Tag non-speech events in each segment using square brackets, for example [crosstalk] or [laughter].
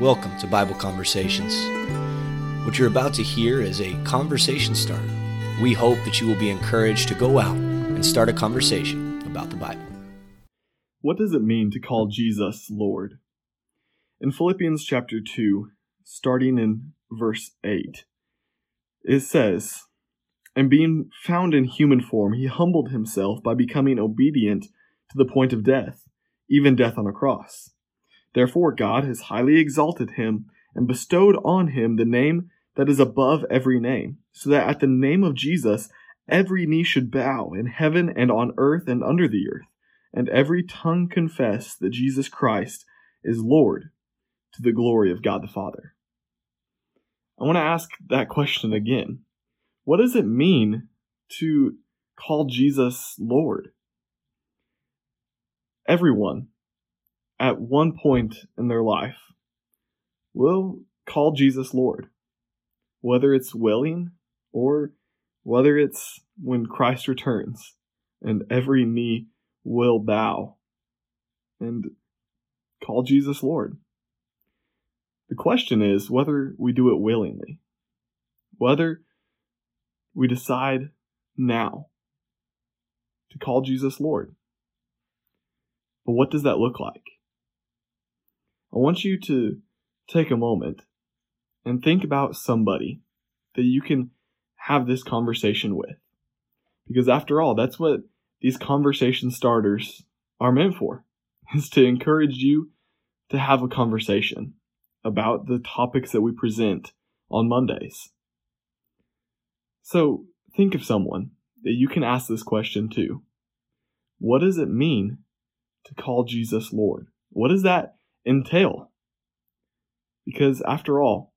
Welcome to Bible Conversations. What you're about to hear is a conversation starter. We hope that you will be encouraged to go out and start a conversation about the Bible. What does it mean to call Jesus Lord? In Philippians chapter 2, starting in verse 8, it says, And being found in human form, he humbled himself by becoming obedient to the point of death, even death on a cross. Therefore, God has highly exalted him and bestowed on him the name that is above every name, so that at the name of Jesus every knee should bow in heaven and on earth and under the earth, and every tongue confess that Jesus Christ is Lord to the glory of God the Father. I want to ask that question again. What does it mean to call Jesus Lord? Everyone at one point in their life will call Jesus Lord. Whether it's willing or whether it's when Christ returns and every knee will bow and call Jesus Lord. The question is whether we do it willingly, whether we decide now to call Jesus Lord. But what does that look like? I want you to take a moment and think about somebody that you can have this conversation with. Because after all, that's what these conversation starters are meant for, [laughs] is to encourage you to have a conversation about the topics that we present on Mondays. So think of someone that you can ask this question to. What does it mean to call Jesus Lord? What does that entail. Because after all,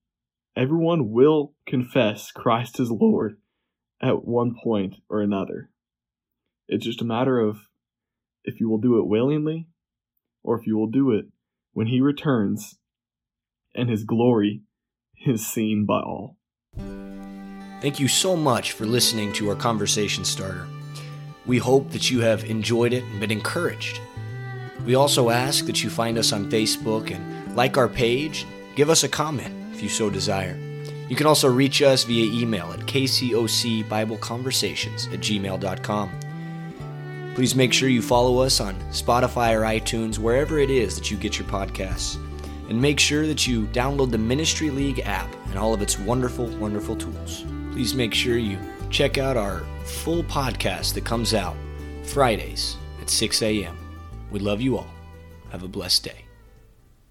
everyone will confess Christ is Lord at one point or another. It's just a matter of if you will do it willingly or if you will do it when he returns and his glory is seen by all. Thank you so much for listening to our conversation starter. We hope that you have enjoyed it and been encouraged. We also ask that you find us on Facebook and like our page, give us a comment if you so desire. You can also reach us via email at kcocbibleconversations at gmail.com. Please make sure you follow us on Spotify or iTunes, wherever it is that you get your podcasts. And make sure that you download the Ministry League app and all of its wonderful, wonderful tools. Please make sure you check out our full podcast that comes out Fridays at 6 a.m. We love you all. Have a blessed day.